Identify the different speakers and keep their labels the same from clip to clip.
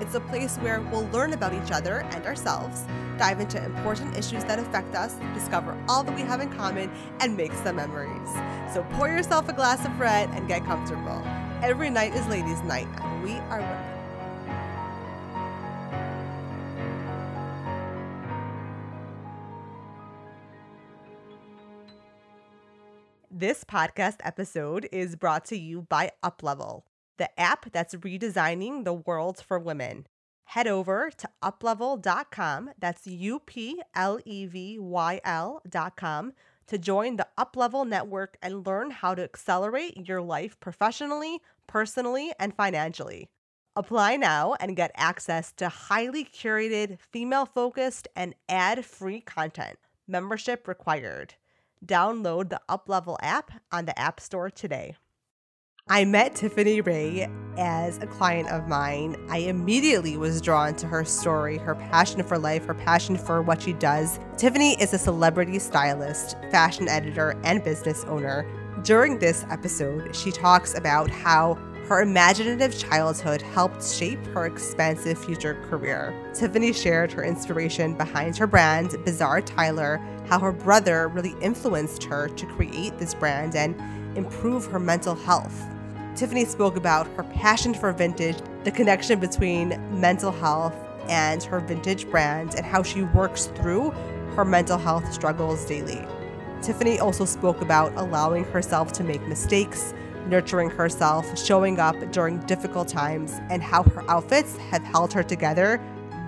Speaker 1: It's a place where we'll learn about each other and ourselves, dive into important issues that affect us, discover all that we have in common, and make some memories. So pour yourself a glass of red and get comfortable. Every night is ladies' night, and we are women. This podcast episode is brought to you by Uplevyl, the app that's redesigning the world for women. Head over to uplevyl.com, that's U P L E V Y L.com, to join the Uplevyl network and learn how to accelerate your life professionally, personally, and financially. Apply now and get access to highly curated, female focused, and ad free content. Membership required. Download the Uplevyl app on the App Store today. I met Tiffani Rae as a client of mine. I immediately was drawn to her story, her passion for life, her passion for what she does. Tiffani is a celebrity stylist, fashion editor, and business owner. During this episode, she talks about how her imaginative childhood helped shape her expansive future career. Tiffani shared her inspiration behind her brand, Bazaar Tyler, how her brother really influenced her to create this brand and improve her mental health. Tiffani spoke about her passion for vintage, the connection between mental health and her vintage brand, and how she works through her mental health struggles daily. Tiffani also spoke about allowing herself to make mistakes, nurturing herself, showing up during difficult times, and how her outfits have held her together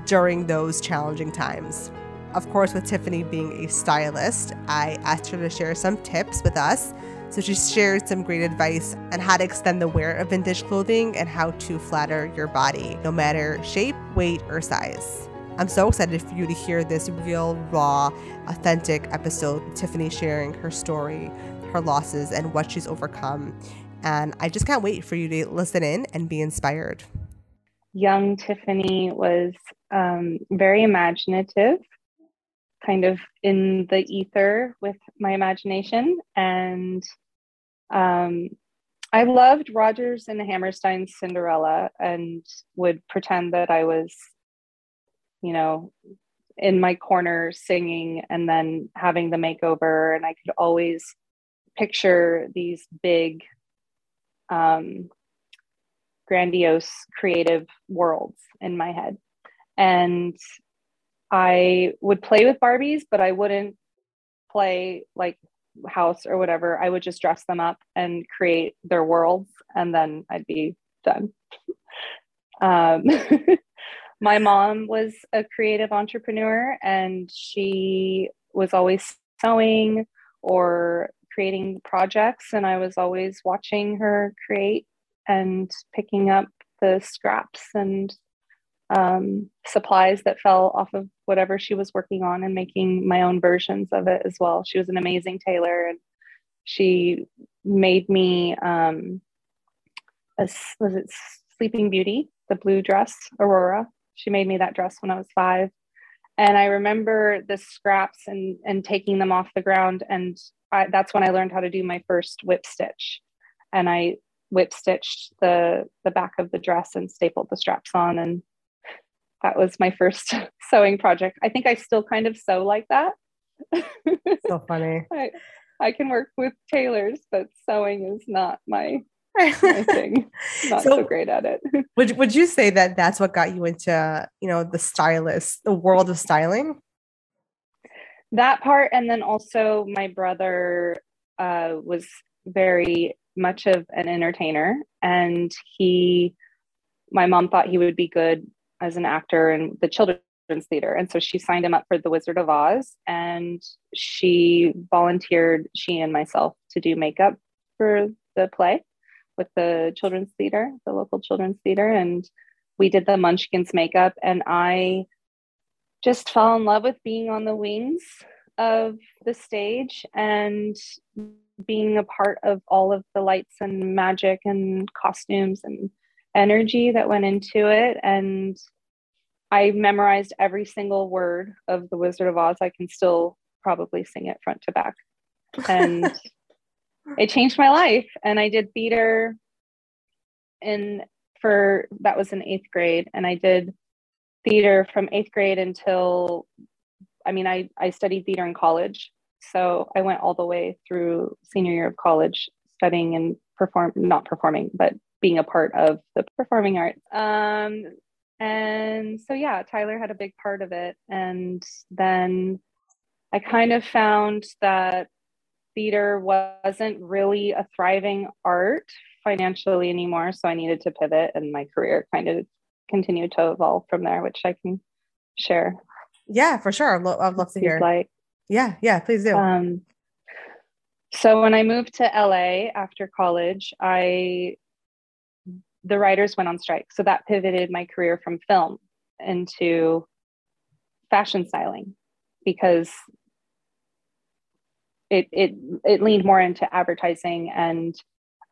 Speaker 1: during those challenging times. Of course, with Tiffani being a stylist, I asked her to share some tips with us. So she shared some great advice on how to extend the wear of vintage clothing and how to flatter your body, no matter shape, weight, or size. I'm so excited for you to hear this real, raw, authentic episode. Tiffani sharing her story, her losses, and what she's overcome. And I just can't wait for you to listen in and be inspired.
Speaker 2: Young Tiffani was um, very imaginative, kind of in the ether with my imagination. And um, I loved Rodgers and Hammerstein's Cinderella and would pretend that I was, you know, in my corner singing and then having the makeover. And I could always picture these big um, grandiose creative worlds in my head. And I would play with Barbies, but I wouldn't play like house or whatever. I would just dress them up and create their worlds, and then I'd be done. um, my mom was a creative entrepreneur, and she was always sewing or creating projects and I was always watching her create and picking up the scraps and um, supplies that fell off of whatever she was working on and making my own versions of it as well. She was an amazing tailor and she made me um, a, was it Sleeping Beauty, the blue dress, Aurora. She made me that dress when I was five. And I remember the scraps and, and taking them off the ground and I, that's when I learned how to do my first whip stitch. And I whip stitched the the back of the dress and stapled the straps on and that was my first sewing project. I think I still kind of sew like that.
Speaker 1: So funny.
Speaker 2: I, I can work with tailors, but sewing is not my, my thing. Not so, so great at it.
Speaker 1: would would you say that that's what got you into, you know, the stylist, the world of styling?
Speaker 2: that part and then also my brother uh, was very much of an entertainer and he my mom thought he would be good as an actor in the children's theater. And so she signed him up for the wizard of oz and she volunteered she and myself to do makeup for the play with the children's theater the local children's theater. And we did the munchkins makeup and i just fell in love with being on the wings of the stage and being a part of all of the lights and magic and costumes and energy that went into it. And i memorized every single word of the wizard of oz. I can still probably sing it front to back. And it changed my life. And i did theater in for that was in eighth grade. And i did theater from eighth grade until i mean i i studied theater in college. So i went all the way through senior year of college studying and perform not performing but being a part of the performing arts um and so yeah tyler had a big part of it and then i kind of found that theater wasn't really a thriving art financially anymore. So I needed to pivot and my career kind of continued to evolve from there, which I can share.
Speaker 1: Yeah, for sure. I'd, lo- I'd love to hear.
Speaker 2: Like,
Speaker 1: yeah, yeah, please do.
Speaker 2: Um, so when I moved to LA after college, I the writers went on strike. So that pivoted my career from film into fashion styling because it it it leaned more into advertising and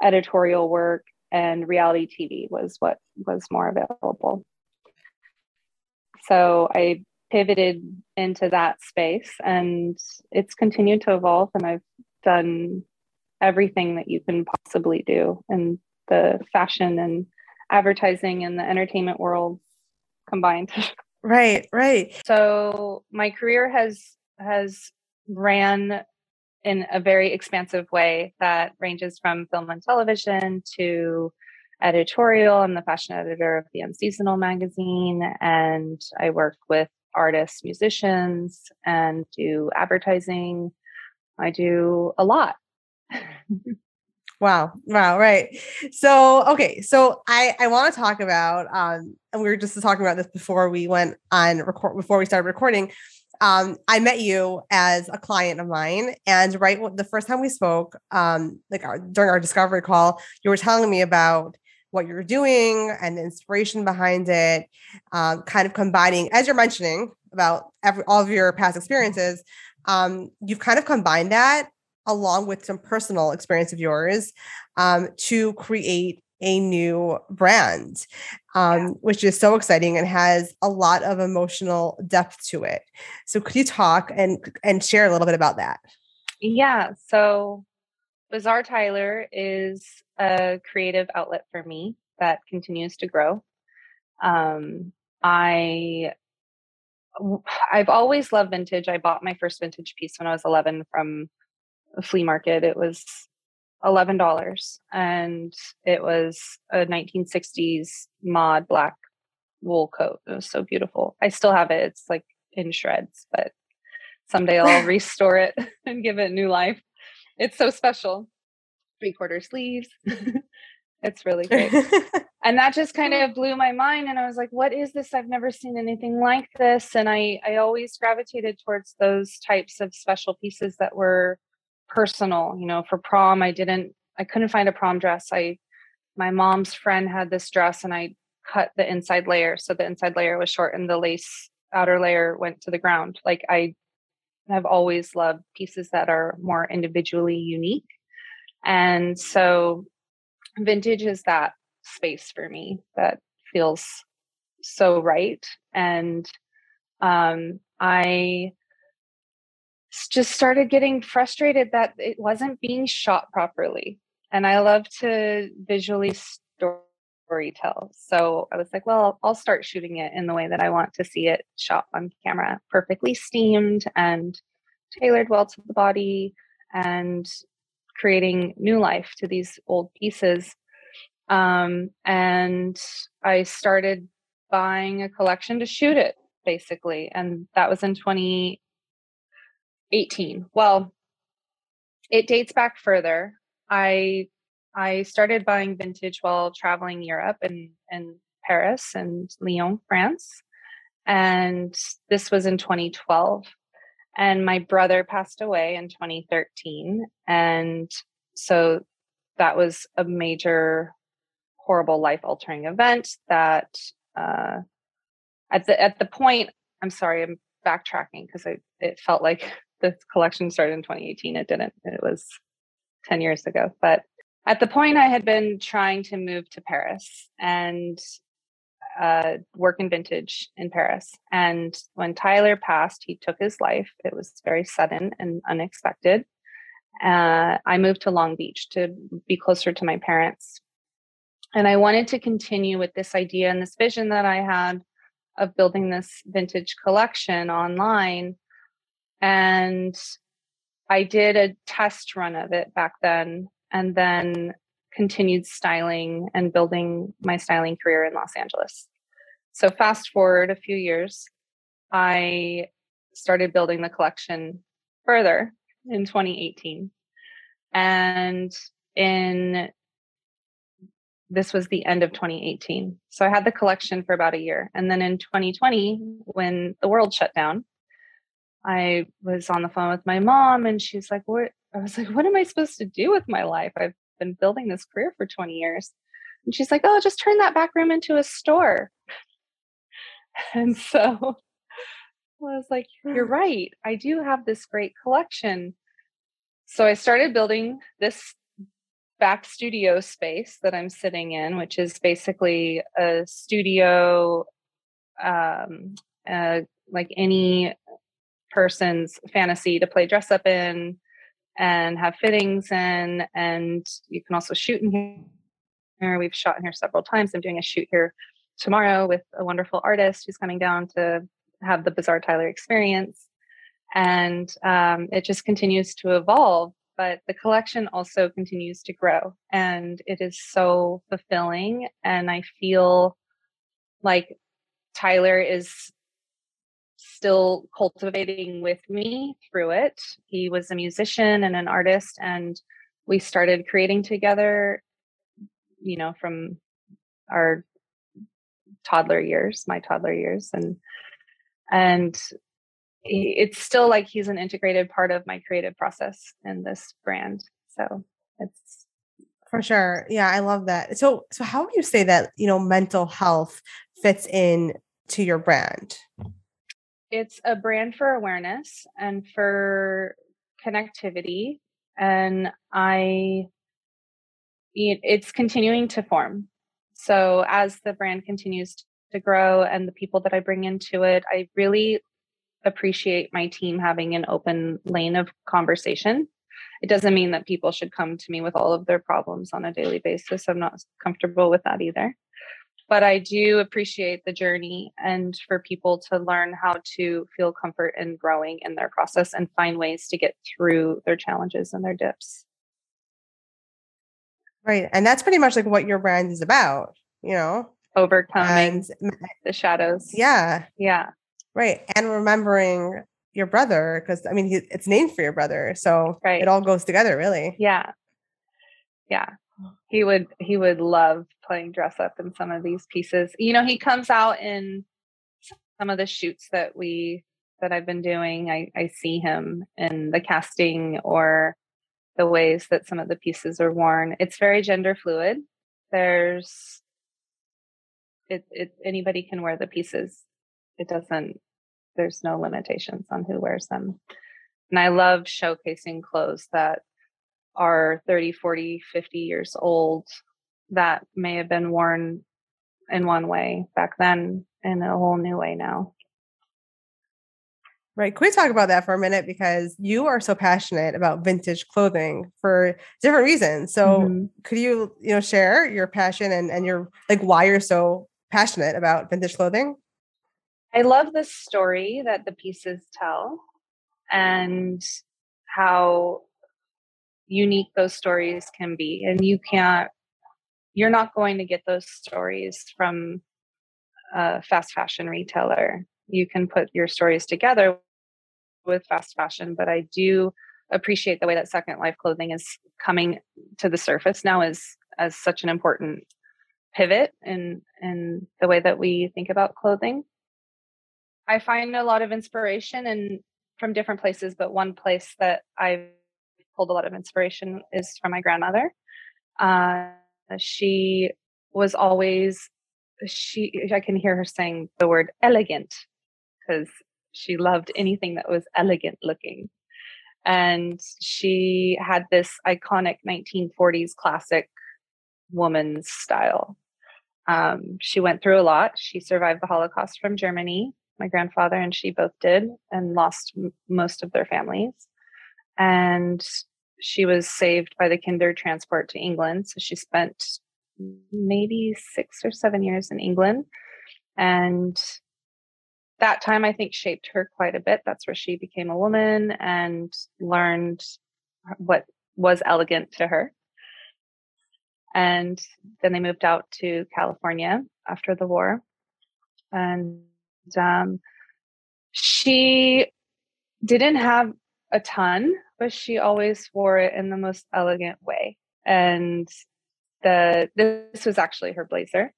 Speaker 2: editorial work and reality TV was what was more available. So I pivoted into that space and it's continued to evolve and I've done everything that you can possibly do in the fashion and advertising and the entertainment world combined.
Speaker 1: Right, right.
Speaker 2: So my career has has ran in a very expansive way that ranges from film and television to editorial. I'm the fashion editor of the Unseasonal magazine, and I work with artists, musicians, and do advertising. I do a lot.
Speaker 1: wow. Wow. Right. So, okay. So I, I want to talk about, um, and we were just talking about this before we went on record, before we started recording, um, I met you as a client of mine, and right the first time we spoke, um, like our, during our discovery call, you were telling me about what you're doing and the inspiration behind it, um, kind of combining, as you're mentioning about every, all of your past experiences, um, you've kind of combined that along with some personal experience of yours um, to create a new brand, um, yeah. which is so exciting and has a lot of emotional depth to it. So, could you talk and and share a little bit about that?
Speaker 2: Yeah. So, Bazaar Tyler is a creative outlet for me that continues to grow. Um, I I've always loved vintage. I bought my first vintage piece when I was 11 from a flea market. It was $11 and it was a 1960s mod black wool coat. It was so beautiful. I still have it. It's like in shreds, but someday I'll restore it and give it new life. It's so special. Three quarter sleeves. it's really great. and that just kind of blew my mind and I was like, what is this? I've never seen anything like this. And I I always gravitated towards those types of special pieces that were personal you know for prom i didn't i couldn't find a prom dress. I my mom's friend had this dress and i cut the inside layer so the inside layer was short and the lace outer layer went to the ground. Like i have always loved pieces that are more individually unique. And so vintage is that space for me that feels so right. And um i just started getting frustrated that it wasn't being shot properly. And I love to visually story tell. So I was like, well, I'll start shooting it in the way that I want to see it shot on camera, perfectly steamed and tailored well to the body and creating new life to these old pieces. Um, and I started buying a collection to shoot it basically. And that was in 20, 18. Well, it dates back further. I I started buying vintage while traveling Europe and and Paris and Lyon, France. And this was in 2012. And my brother passed away in 2013. And so that was a major, horrible life altering event that uh, at the at the point I'm sorry, I'm backtracking because it felt like the collection started in 2018. It didn't. It was 10 years ago. But at the point, I had been trying to move to Paris and uh, work in vintage in Paris. And when Tyler passed, he took his life. It was very sudden and unexpected. Uh, I moved to Long Beach to be closer to my parents. And I wanted to continue with this idea and this vision that I had of building this vintage collection online. And I did a test run of it back then and then continued styling and building my styling career in Los Angeles. So, fast forward a few years, I started building the collection further in 2018. And in this was the end of 2018. So I had the collection for about a year. And then in 2020, when the world shut down, I was on the phone with my mom and she's like, What? I was like, What am I supposed to do with my life? I've been building this career for 20 years. And she's like, Oh, just turn that back room into a store. And so I was like, You're right. I do have this great collection. So I started building this back studio space that I'm sitting in, which is basically a studio, um, uh, like any person's fantasy to play dress up in and have fittings in. And you can also shoot in here. We've shot in here several times. I'm doing a shoot here tomorrow with a wonderful artist who's coming down to have the Bazaar Tyler experience. And um, it just continues to evolve. But the collection also continues to grow. And it is so fulfilling. And I feel like Tyler is still cultivating with me through it. He was a musician and an artist, and we started creating together, you know, from our toddler years, my toddler years, and and it's still like he's an integrated part of my creative process in this brand. So it's
Speaker 1: for sure. Yeah, I love that. So so how would you say that, you know, mental health fits in to your brand?
Speaker 2: It's a brand for awareness and for connectivity and i it's continuing to form. So as the brand continues to grow and the people that i bring into it i really appreciate my team having an open lane of conversation. It doesn't mean that people should come to me with all of their problems on a daily basis. I'm not comfortable with that either but I do appreciate the journey and for people to learn how to feel comfort in growing in their process and find ways to get through their challenges and their dips.
Speaker 1: Right. And that's pretty much like what your brand is about, you know,
Speaker 2: overcoming and, the shadows.
Speaker 1: Yeah.
Speaker 2: Yeah.
Speaker 1: Right. And remembering your brother, because I mean, he, it's named for your brother. So right. it all goes together, really.
Speaker 2: Yeah. Yeah he would he would love playing dress up in some of these pieces. You know he comes out in some of the shoots that we that i've been doing. I i see him in the casting or the ways that some of the pieces are worn. It's very gender fluid. There's it, it anybody can wear the pieces. It doesn't there's no limitations on who wears them. And i love showcasing clothes that are 30, 40, 50 years old that may have been worn in one way back then in a whole new way now.
Speaker 1: Right. Can we talk about that for a minute? Because you are so passionate about vintage clothing for different reasons. So mm-hmm. could you, you know, share your passion and, and your like why you're so passionate about vintage clothing?
Speaker 2: I love the story that the pieces tell and how unique those stories can be. And you can't, you're not going to get those stories from a fast fashion retailer. You can put your stories together with fast fashion, but I do appreciate the way that Second Life clothing is coming to the surface now as as such an important pivot in in the way that we think about clothing. I find a lot of inspiration and from different places, but one place that I've pulled a lot of inspiration is from my grandmother. Uh, she was always she. I can hear her saying the word elegant because She loved anything that was elegant looking. And she had this iconic 1940s classic woman's style. Um, she went through a lot. She survived the Holocaust from Germany. My grandfather and she both did and lost m- most of their families. And she was saved by the Kindertransport to England. So she spent maybe six or seven years in England. And that time, I think, shaped her quite a bit. That's where she became a woman and learned what was elegant to her. And then they moved out to California after the war. And um, she didn't have a ton, but she always wore it in the most elegant way. And the this was actually her blazer,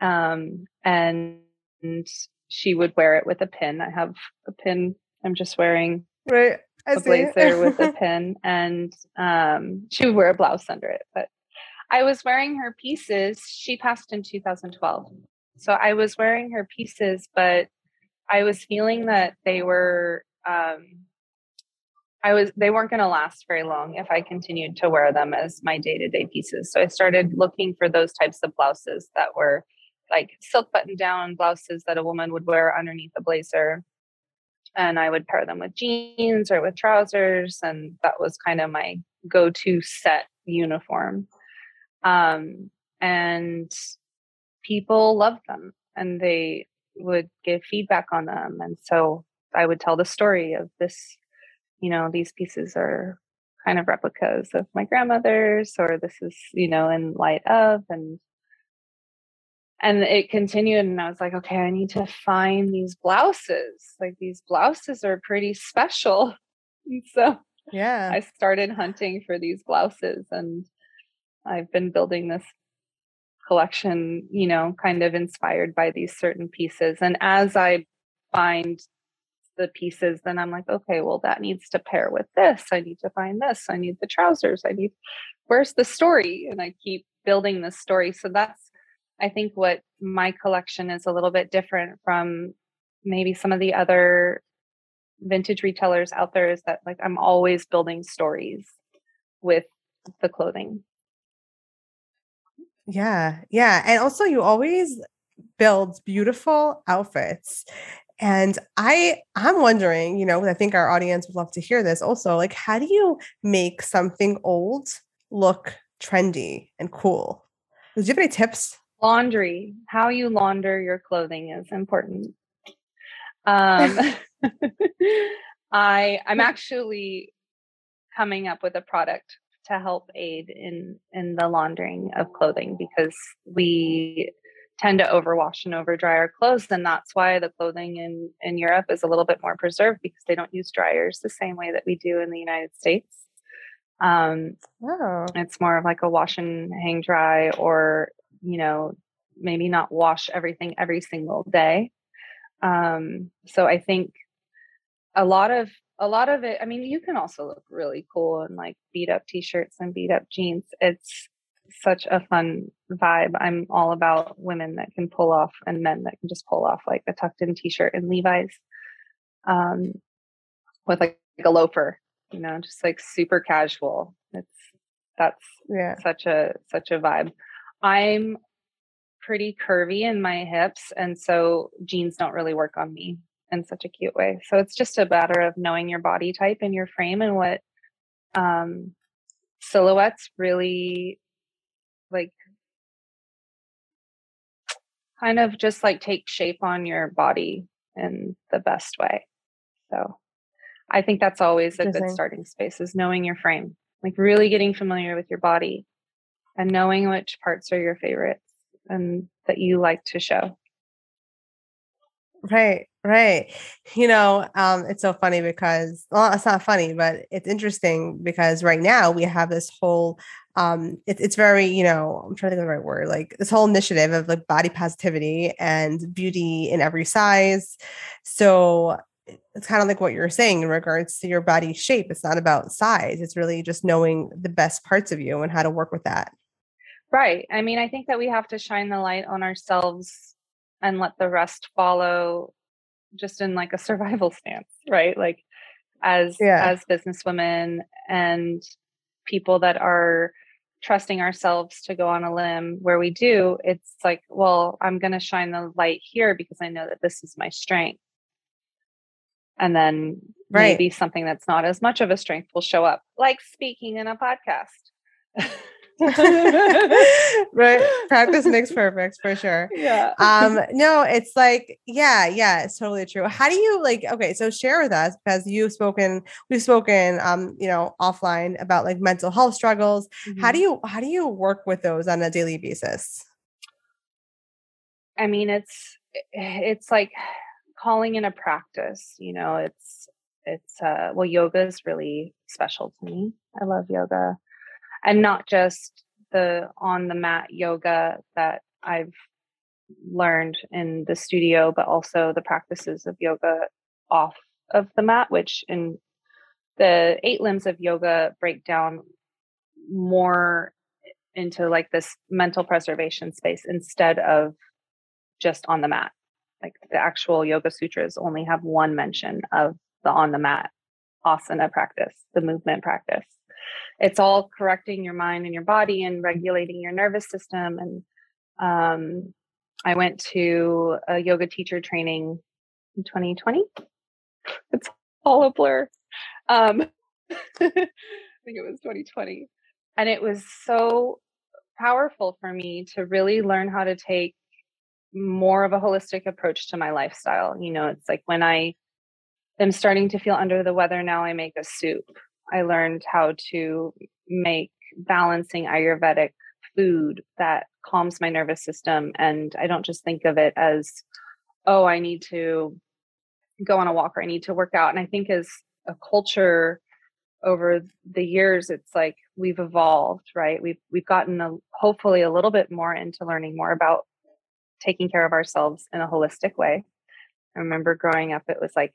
Speaker 2: um, and she would wear it with a pin. I have a pin. I'm just wearing
Speaker 1: right
Speaker 2: a blazer with a pin, and um, she would wear a blouse under it. But I was wearing her pieces. She passed in 2012, so I was wearing her pieces, but I was feeling that they were um, I was they weren't going to last very long if I continued to wear them as my day-to-day pieces. So I started looking for those types of blouses that were like silk button down blouses that a woman would wear underneath a blazer. And I would pair them with jeans or with trousers and that was kind of my go-to set uniform. Um, and people loved them and they would give feedback on them and so I would tell the story of this you know, these pieces are kind of replicas of my grandmother's, or this is, you know, in light of, and and it continued and i was like okay i need to find these blouses. Like these blouses are pretty special. And so
Speaker 1: yeah.
Speaker 2: I started hunting for these blouses and i've been building this collection you know kind of inspired by these certain pieces. And as i find the pieces, then I'm like, okay, well, that needs to pair with this. I need to find this. I need the trousers. I need, where's the story? And I keep building the story. So that's, I think, what my collection is a little bit different from maybe some of the other vintage retailers out there is that like I'm always building stories with the clothing.
Speaker 1: Yeah. Yeah. And also, you always build beautiful outfits and I I'm wondering, you know, I think our audience would love to hear this also. Like, how do you make something old look trendy and cool? Do you have any tips?
Speaker 2: Laundry. How you launder your clothing is important. Um, I I'm actually coming up with a product to help aid in in the laundering of clothing because we tend to overwash and over dry our clothes and that's why the clothing in in Europe is a little bit more preserved because they don't use dryers the same way that we do in the United States. Um, oh. it's more of like a wash and hang dry or you know maybe not wash everything every single day. Um, so I think a lot of a lot of it i mean you can also look really cool in like beat up t-shirts and beat up jeans it's such a fun vibe. I'm all about women that can pull off and men that can just pull off like a tucked in t-shirt and Levi's um, with like, like a loafer, you know, just like super casual. It's that's yeah. such a such a vibe. I'm pretty curvy in my hips and so jeans don't really work on me in such a cute way. So it's just a matter of knowing your body type and your frame and what um silhouettes really like kind of just like take shape on your body in the best way. So I think that's always a good starting space is knowing your frame, like really getting familiar with your body and knowing which parts are your favorites and that you like to show.
Speaker 1: Right, right. You know, um, it's so funny because well, it's not funny, but it's interesting because right now we have this whole um it, it's very you know i'm trying to think of the right word like this whole initiative of like body positivity and beauty in every size. So it's kind of like what you're saying in regards to your body shape. It's not about size. It's really just knowing the best parts of you and how to work with that.
Speaker 2: Right. I mean i think that we have to shine the light on ourselves and let the rest follow just in like a survival stance, right? Like as
Speaker 1: Yeah.
Speaker 2: as businesswomen and people that are trusting ourselves to go on a limb where we do, it's like, well, I'm going to shine the light here because I know that this is my strength. And then
Speaker 1: Right.
Speaker 2: maybe something that's not as much of a strength will show up, like speaking in a podcast.
Speaker 1: right. Practice makes perfect for sure.
Speaker 2: yeah.
Speaker 1: um no it's like yeah yeah it's totally true how do you like okay so share with us because you've spoken we've spoken um you know offline about like mental health struggles how
Speaker 2: Mm-hmm.
Speaker 1: do you how do you work with those on a daily basis
Speaker 2: I mean, it's it's like calling in a practice. You know, it's it's uh, well, yoga is really special to me. I love yoga, and not just the on the mat yoga that I've learned in the studio, but also the practices of yoga off of the mat, which in the eight limbs of yoga break down more into like this mental preservation space instead of just on the mat. Like the actual yoga sutras only have one mention of the on the mat asana practice, the movement practice. It's all correcting your mind and your body and regulating your nervous system. And um, I went to a yoga teacher training in 2020. It's all a blur. Um, I think it was 2020. And it was so powerful for me to really learn how to take more of a holistic approach to my lifestyle. You know, it's like when I am starting to feel under the weather now, I make a soup. I learned how to make balancing Ayurvedic food that calms my nervous system. And I don't just think of it as, oh, I need to go on a walk or I need to work out. And I think as a culture over the years, it's like we've evolved, right? We've we've gotten a, hopefully a little bit more into learning more about taking care of ourselves in a holistic way. I remember growing up, it was like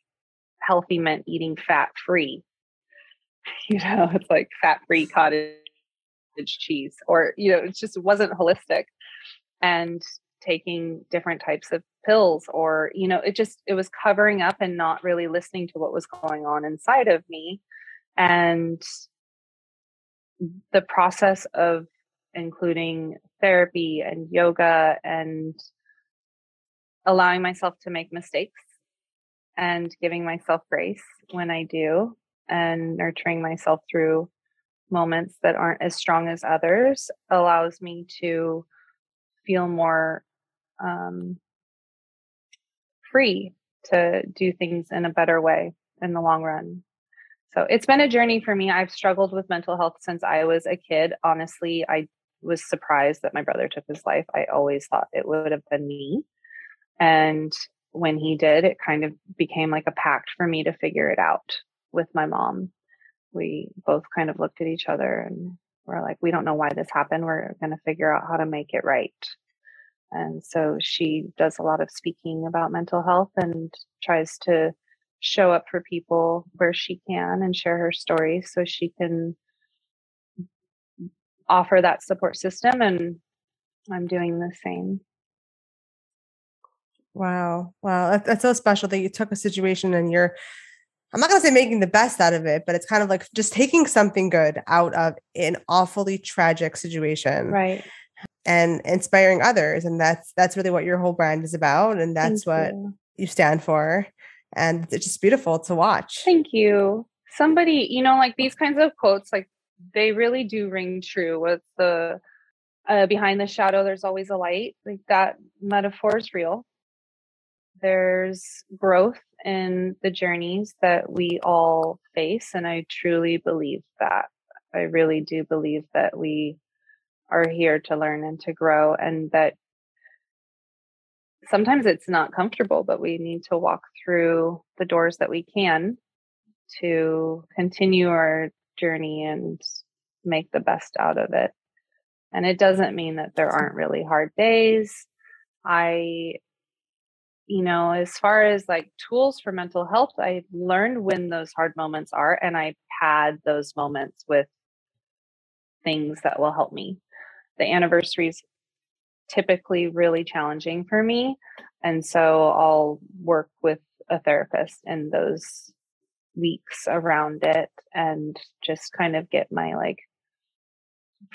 Speaker 2: healthy meant eating fat free. You know, it's like fat free cottage cheese, or, you know, it just wasn't holistic. And taking different types of pills, or, you know, it just, it was covering up and not really listening to what was going on inside of me. And the process of including therapy and yoga and allowing myself to make mistakes and giving myself grace when I do and nurturing myself through moments that aren't as strong as others allows me to feel more um, free to do things in a better way in the long run. So it's been a journey for me. I've struggled with mental health since I was a kid. Honestly, I was surprised that my brother took his life. I always thought it would have been me. And when he did, it kind of became like a pact for me to figure it out with my mom. We both kind of looked at each other and we're like, we don't know why this happened. We're going to figure out how to make it right. And so she does a lot of speaking about mental health and tries to show up for people where she can and share her story so she can offer that support system. And I'm doing the same.
Speaker 1: wow wow that's so special that you took a situation and you're i'm not going to say making the best out of it but it's kind of like just taking something good out of an awfully tragic situation
Speaker 2: Right.
Speaker 1: and inspiring others and that's that's really what your whole brand is about and that's
Speaker 2: Thank
Speaker 1: what
Speaker 2: you.
Speaker 1: you stand for and it's just beautiful to watch
Speaker 2: Thank you. Somebody, you know, like these kinds of quotes, like they really do ring true with the uh, behind the shadow, there's always a light. Like that metaphor is real. There's growth in the journeys that we all face. And I truly believe that. I really do believe that we are here to learn and to grow, and that sometimes it's not comfortable, but we need to walk through the doors that we can to continue our journey and make the best out of it. And it doesn't mean that there aren't really hard days. I, you know, as far as like tools for mental health, I've learned when those hard moments are, and I've had those moments with things that will help me. The anniversaries typically really challenging for me. And so I'll work with a therapist in those weeks around it and just kind of get my like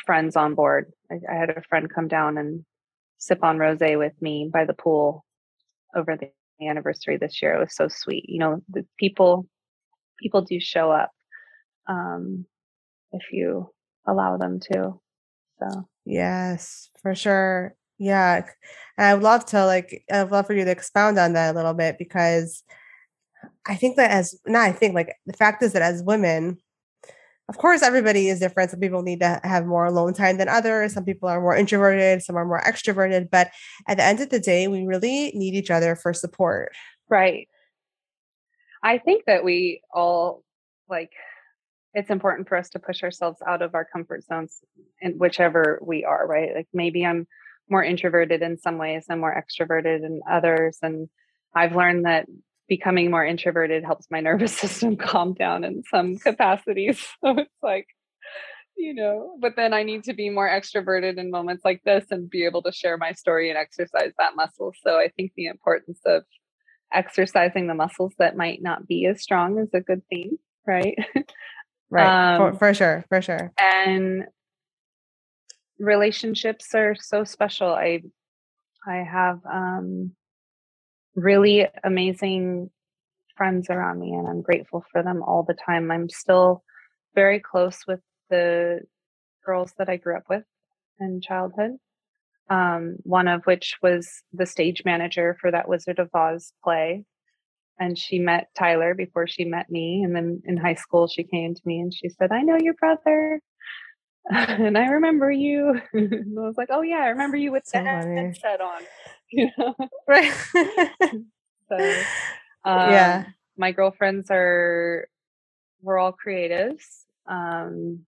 Speaker 2: friends on board. I, I had a friend come down and sip on rosé with me by the pool over the anniversary this year. It was so sweet. You know, the people people do show up um, if you allow them to. So
Speaker 1: yes, for sure. Yeah, and I would love to like I'd love for you to expound on that a little bit because I think that as not I think like the fact is that as women, of course everybody is different. Some people need to have more alone time than others. Some people are more introverted, some are more extroverted. But at the end of the day, we really need each other for support.
Speaker 2: Right. I think that we all like it's important for us to push ourselves out of our comfort zones in whichever we are, right? Like maybe I'm more introverted in some ways and more extroverted in others. And I've learned that becoming more introverted helps my nervous system calm down in some capacities. So it's like, you know, but then I need to be more extroverted in moments like this and be able to share my story and exercise that muscle. So I think the importance of exercising the muscles that might not be as strong is a good thing, right?
Speaker 1: Right. Um, for, for sure. For sure.
Speaker 2: And relationships are so special. I I have um really amazing friends around me and I'm grateful for them all the time. I'm still very close with the girls that I grew up with in childhood. Um, one of which was the stage manager for that Wizard of Oz play and she met Tyler before she met me. And then in high school, she came to me and she said, I know your brother. And I remember you. and I was like, oh, yeah, I remember you with so the headset on. You know? Right. so, um, yeah. My girlfriends are, we're all creatives um,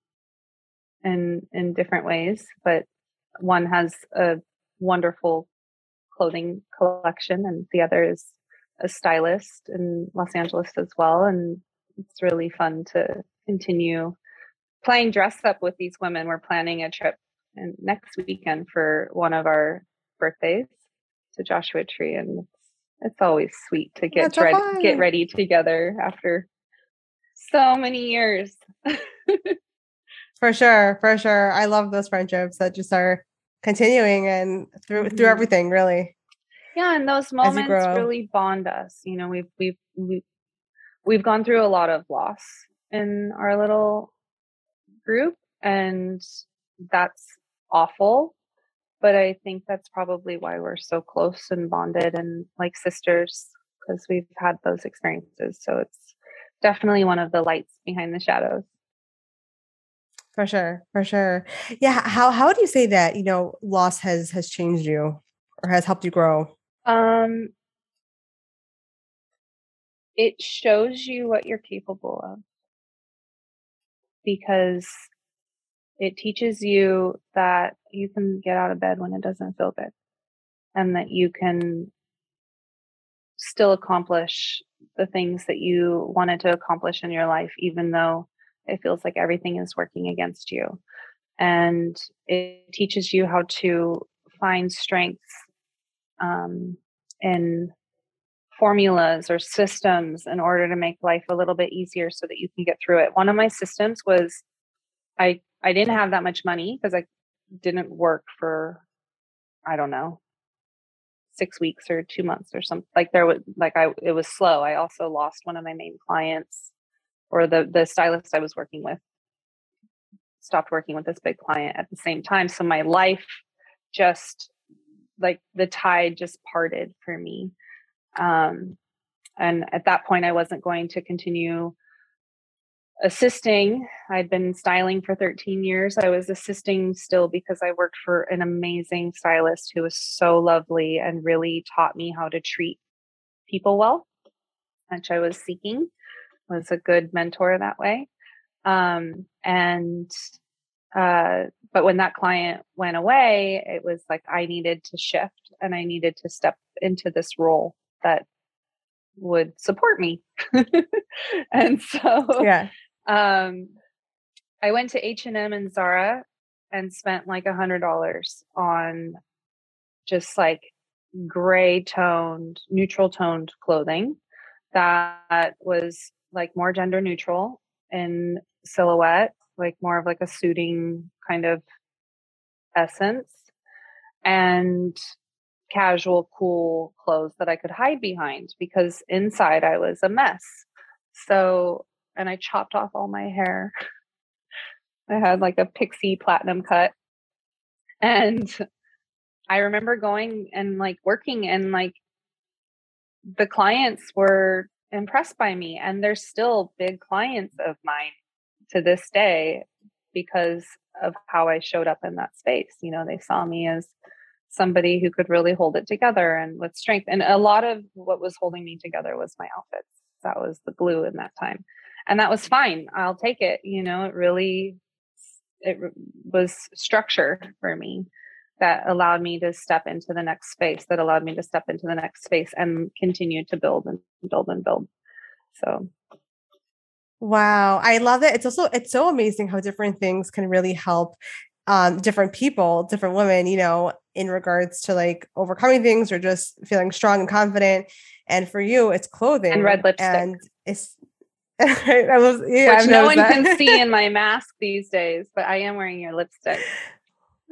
Speaker 2: in, in different ways, but one has a wonderful clothing collection and the other is a stylist in Los Angeles as well. And it's really fun to continue playing dress up with these women. We're planning a trip and next weekend for one of our birthdays to Joshua Tree. And it's, it's always sweet to get ready, get ready together after so many years.
Speaker 1: for sure. For sure. I love those friendships that just are continuing and through, mm-hmm. through everything really
Speaker 2: yeah and those moments really bond us you know we've we've we've we've gone through a lot of loss in our little group and that's awful but i think that's probably why we're so close and bonded and like sisters because we've had those experiences so it's definitely one of the lights behind the shadows.
Speaker 1: For sure for sure. Yeah how how do you say that you know loss has has changed you or has helped you grow? Um,
Speaker 2: it shows you what you're capable of because it teaches you that you can get out of bed when it doesn't feel good and that you can still accomplish the things that you wanted to accomplish in your life, even though it feels like everything is working against you. And it teaches you how to find strength um, in formulas or systems in order to make life a little bit easier so that you can get through it. One of my systems was I I didn't have that much money because I didn't work for I don't know 6 weeks or 2 months or something like there was like I it was slow. I also lost one of my main clients or the the stylist I was working with stopped working with this big client at the same time so my life just like the tide just parted for me. Um, and at that point, I wasn't going to continue assisting. I'd been styling for 13 years. I was assisting still because I worked for an amazing stylist who was so lovely and really taught me how to treat people well, which I was seeking, was a good mentor that way. Um, and uh, but when that client went away, it was like I needed to shift and I needed to step into this role that would support me. and so yeah. um I went to H&M and Zara and spent like a hundred dollars on just like gray toned, neutral toned clothing that was like more gender neutral in silhouette, like more of like a suiting kind of essence and casual, cool clothes that I could hide behind because inside I was a mess. So, and I chopped off all my hair. I had like a pixie platinum cut. And I remember going and like working and like the clients were impressed by me and they're still big clients of mine to this day because of how I showed up in that space. You know, they saw me as somebody who could really hold it together and with strength. And a lot of what was holding me together was my outfits. That was the glue in that time. And that was fine. I'll take it. You know, it really it was structure for me that allowed me to step into the next space that allowed me to step into the next space and continue to build and build and build so
Speaker 1: wow i love it it's also it's so amazing how different things can really help um, different people different women you know in regards to like overcoming things or just feeling strong and confident and for you it's clothing
Speaker 2: and red lipstick
Speaker 1: and it's I was, yeah,
Speaker 2: Which no one that. can see in my mask these days, but I am wearing your lipstick.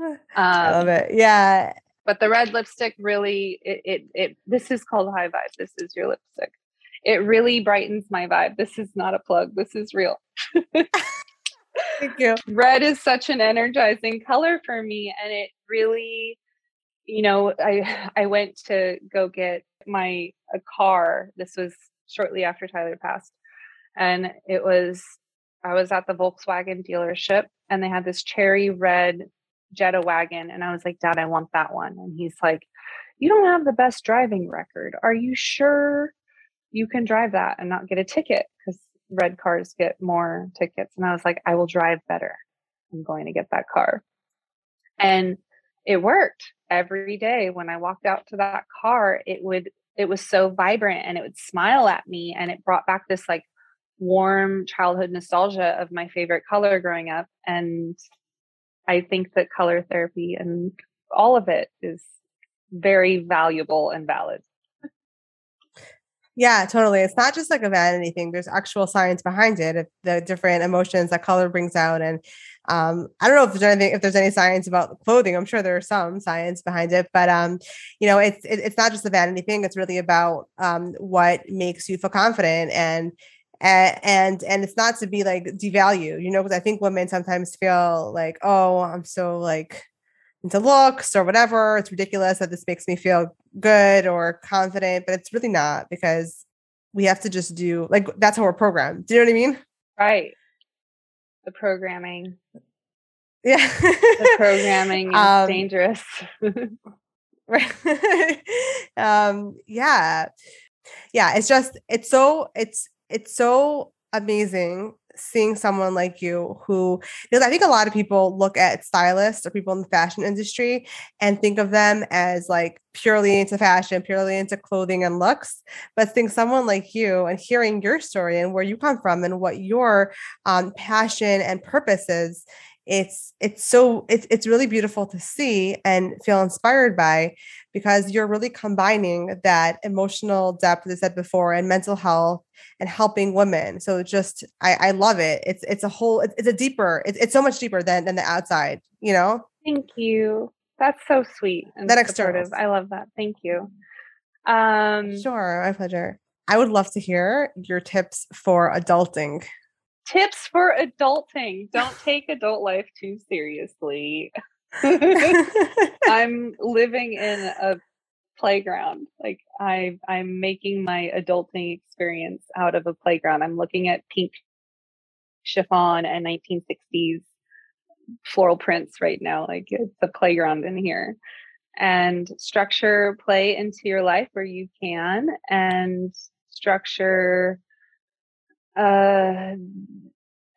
Speaker 1: Um, I love it. Yeah.
Speaker 2: But the red lipstick really, it, it, it, this is called high vibe. This is your lipstick. It really brightens my vibe. This is not a plug. This is real.
Speaker 1: Thank you.
Speaker 2: Red is such an energizing color for me. And it really, you know, I, I went to go get my, a car. This was shortly after Tyler passed. And it was, I was at the Volkswagen dealership and they had this cherry red Jetta wagon. And I was like, Dad, I want that one. And he's like, You don't have the best driving record. Are you sure you can drive that and not get a ticket? Because red cars get more tickets. And I was like, I will drive better. I'm going to get that car. And it worked every day when I walked out to that car. It would, it was so vibrant and it would smile at me. And it brought back this like warm childhood nostalgia of my favorite color growing up. And I think that color therapy and all of it is very valuable and valid.
Speaker 1: Yeah, totally. It's not just like a vanity thing. There's actual science behind it. The different emotions that color brings out, and um, I don't know if there's anything, if there's any science about clothing. I'm sure there's some science behind it, but um, you know, it's it, it's not just a vanity thing. It's really about um, what makes you feel confident and and and it's not to be like devalued you know because i think women sometimes feel like oh i'm so like into looks or whatever it's ridiculous that this makes me feel good or confident but it's really not because we have to just do like that's how we're programmed. Do you know what i mean?
Speaker 2: Right. The programming.
Speaker 1: Yeah.
Speaker 2: The programming is um, dangerous.
Speaker 1: right um yeah. Yeah it's just it's so it's it's so amazing seeing someone like you who because I think a lot of people look at stylists or people in the fashion industry and think of them as like purely into fashion, purely into clothing and looks. But seeing someone like you and hearing your story and where you come from and what your um, passion and purpose is, it's it's so it's it's really beautiful to see and feel inspired by because you're really combining that emotional depth as I said before and mental health and helping women. So just I, I love it. It's it's a whole it's, it's a deeper it's, it's so much deeper than than the outside, you know?
Speaker 2: Thank you. That's so sweet and that external. I love that. Thank you. Um
Speaker 1: sure, my pleasure. I would love to hear your tips for adulting.
Speaker 2: Tips for adulting. Don't take adult life too seriously. I'm living in a playground. Like I I'm making my adulting experience out of a playground. I'm looking at pink chiffon and 1960s floral prints right now. Like it's a playground in here. And structure play into your life where you can and structure uh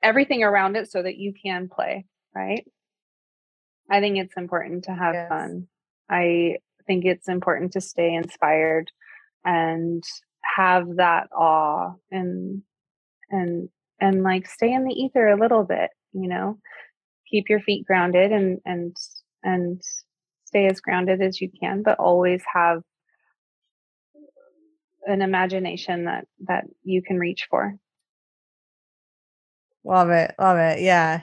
Speaker 2: everything around it so that you can play, right? I think it's important to have yes. fun. I think it's important to stay inspired and have that awe and and and like stay in the ether a little bit, you know. Keep your feet grounded and and and stay as grounded as you can, but always have an imagination that that you can reach for.
Speaker 1: Love it. Love it. Yeah.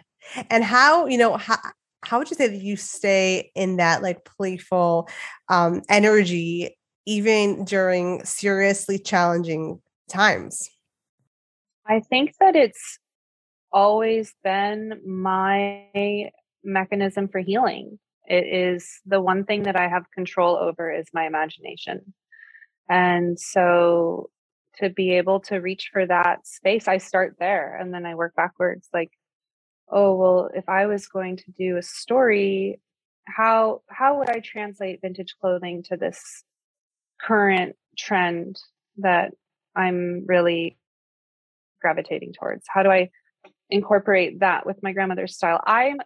Speaker 1: And how, you know, how how would you say that you stay in that like playful um energy even during seriously challenging times?
Speaker 2: I think that it's always been my mechanism for healing. It is the one thing that I have control over is my imagination. And so to be able to reach for that space, I start there and then I work backwards like oh well if I was going to do a story how how would I translate vintage clothing to this current trend that I'm really gravitating towards? How do I incorporate that with my grandmother's style? I'm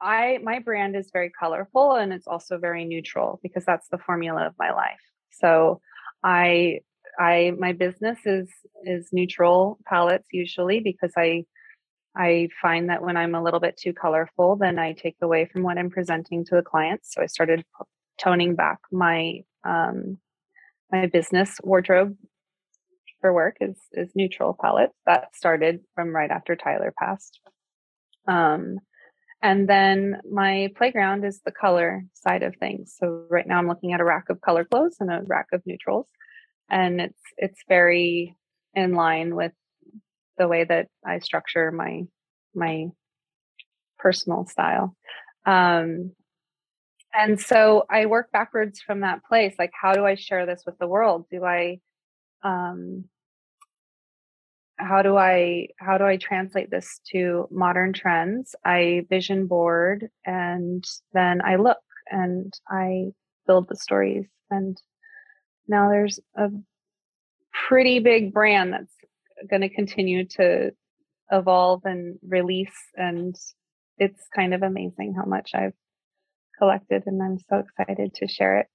Speaker 2: I my brand is very colorful and it's also very neutral because that's the formula of my life. So I I my business is is neutral palettes usually because I I find that when I'm a little bit too colorful, then I take away from what I'm presenting to the clients. So I started toning back my um, my business wardrobe for work is is neutral palettes. That started from right after Tyler passed. Um, and then my playground is the color side of things. So right now I'm looking at a rack of color clothes and a rack of neutrals, and it's it's very in line with the way that I structure my my personal style. Um, and so I work backwards from that place. Like, how do I share this with the world? Do I, um, how do I, how do I translate this to modern trends? I vision board and then I look and I build the stories. And now there's a pretty big brand that's going to continue to evolve and release and it's kind of amazing how much I've collected and I'm so excited to share it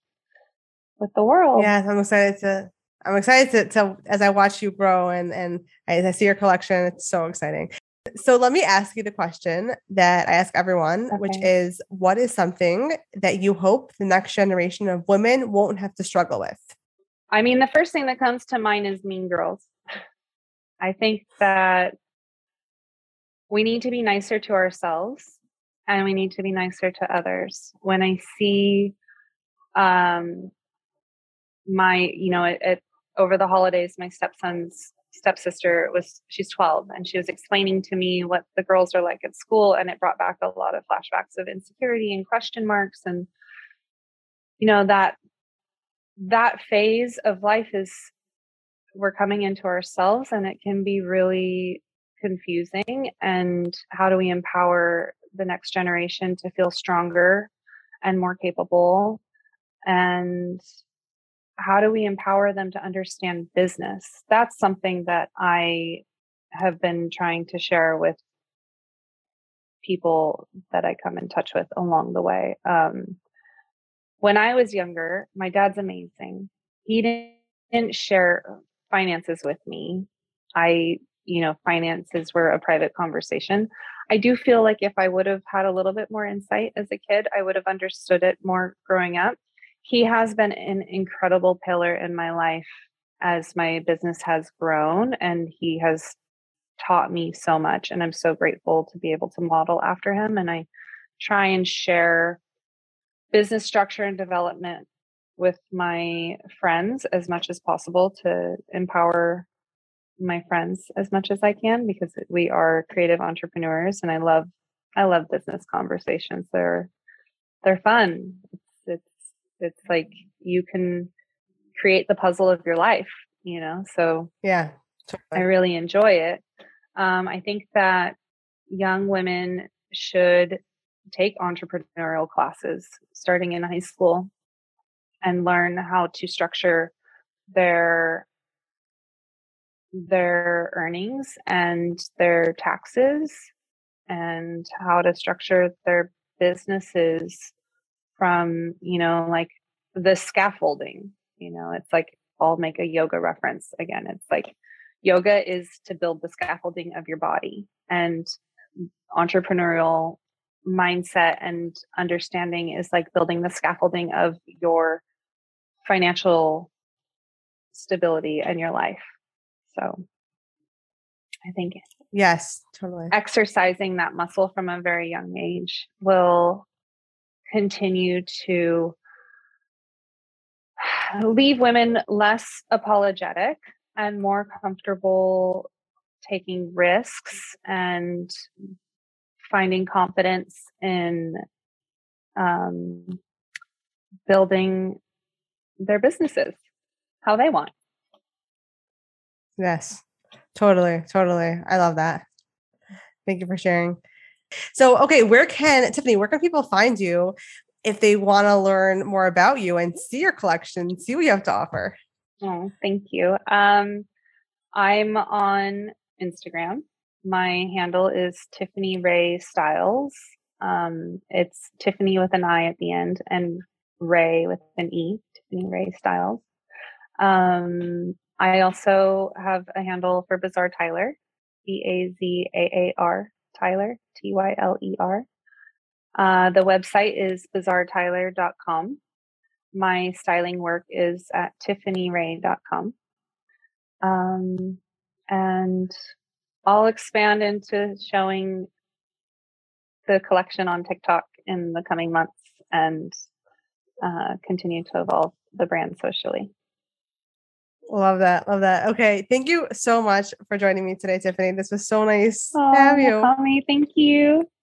Speaker 2: with the world.
Speaker 1: Yeah, I'm excited to I'm excited to, to as I watch you grow and and as I see your collection, it's so exciting. So let me ask you the question that I ask everyone, okay. which is what is something that you hope the next generation of women won't have to struggle with?
Speaker 2: I mean, the first thing that comes to mind is Mean Girls. I think that we need to be nicer to ourselves and we need to be nicer to others. When I see um my, you know, it, it over the holidays, my stepson's stepsister was she's 12 and she was explaining to me what the girls are like at school and it brought back a lot of flashbacks of insecurity and question marks and you know that that phase of life is we're coming into ourselves and it can be really confusing and how do we empower the next generation to feel stronger and more capable? And how do we empower them to understand business? That's something that i have been trying to share with people that i come in touch with along the way um, when i was younger my dad's amazing he didn't share finances with me i you know, finances were a private conversation. I do feel like if I would have had a little bit more insight as a kid, I would have understood it more growing up. He has been an incredible pillar in my life as my business has grown, and he has taught me so much. And I'm so grateful to be able to model after him. And I try and share business structure and development with my friends as much as possible to empower my friends as much as I can because we are creative entrepreneurs and I love I love business conversations. They're they're fun. It's it's it's like you can create the puzzle of your life, you know. So
Speaker 1: yeah,
Speaker 2: totally. I really enjoy it. Um, I think that young women should take entrepreneurial classes starting in high school and learn how to structure their their earnings and their taxes and how to structure their businesses from, you know, like the scaffolding. You know, it's like I'll make a yoga reference again. It's like yoga is to build the scaffolding of your body and entrepreneurial mindset and understanding is like building the scaffolding of your financial stability in your life. So I think
Speaker 1: yes, totally.
Speaker 2: Exercising that muscle from a very young age will continue to leave women less apologetic and more comfortable taking risks and finding confidence in um, building their businesses how they want.
Speaker 1: Yes, totally. Totally. I love that. Thank you for sharing. So, okay, where can Tiffani, where can people find you if they want to learn more about you and see your collection, see what you have to offer?
Speaker 2: Oh, thank you. Um, I'm on Instagram. My handle is Tiffani Rae Styles. Um, it's Tiffani with an I at the end and Rae with an E, Tiffani Rae Styles. Um, I also have a handle for Bazaar Tyler, B A Z A A R Tyler, T Y L E R. Uh, the website is bazaartyler.com. My styling work is at tiffanirae.com. Um, and I'll expand into showing the collection on TikTok in the coming months and uh, continue to evolve the brand socially.
Speaker 1: Love that. Love that. Okay. Thank you so much for joining me today, Tiffani. This was so nice oh, to have you.
Speaker 2: Mommy, thank you.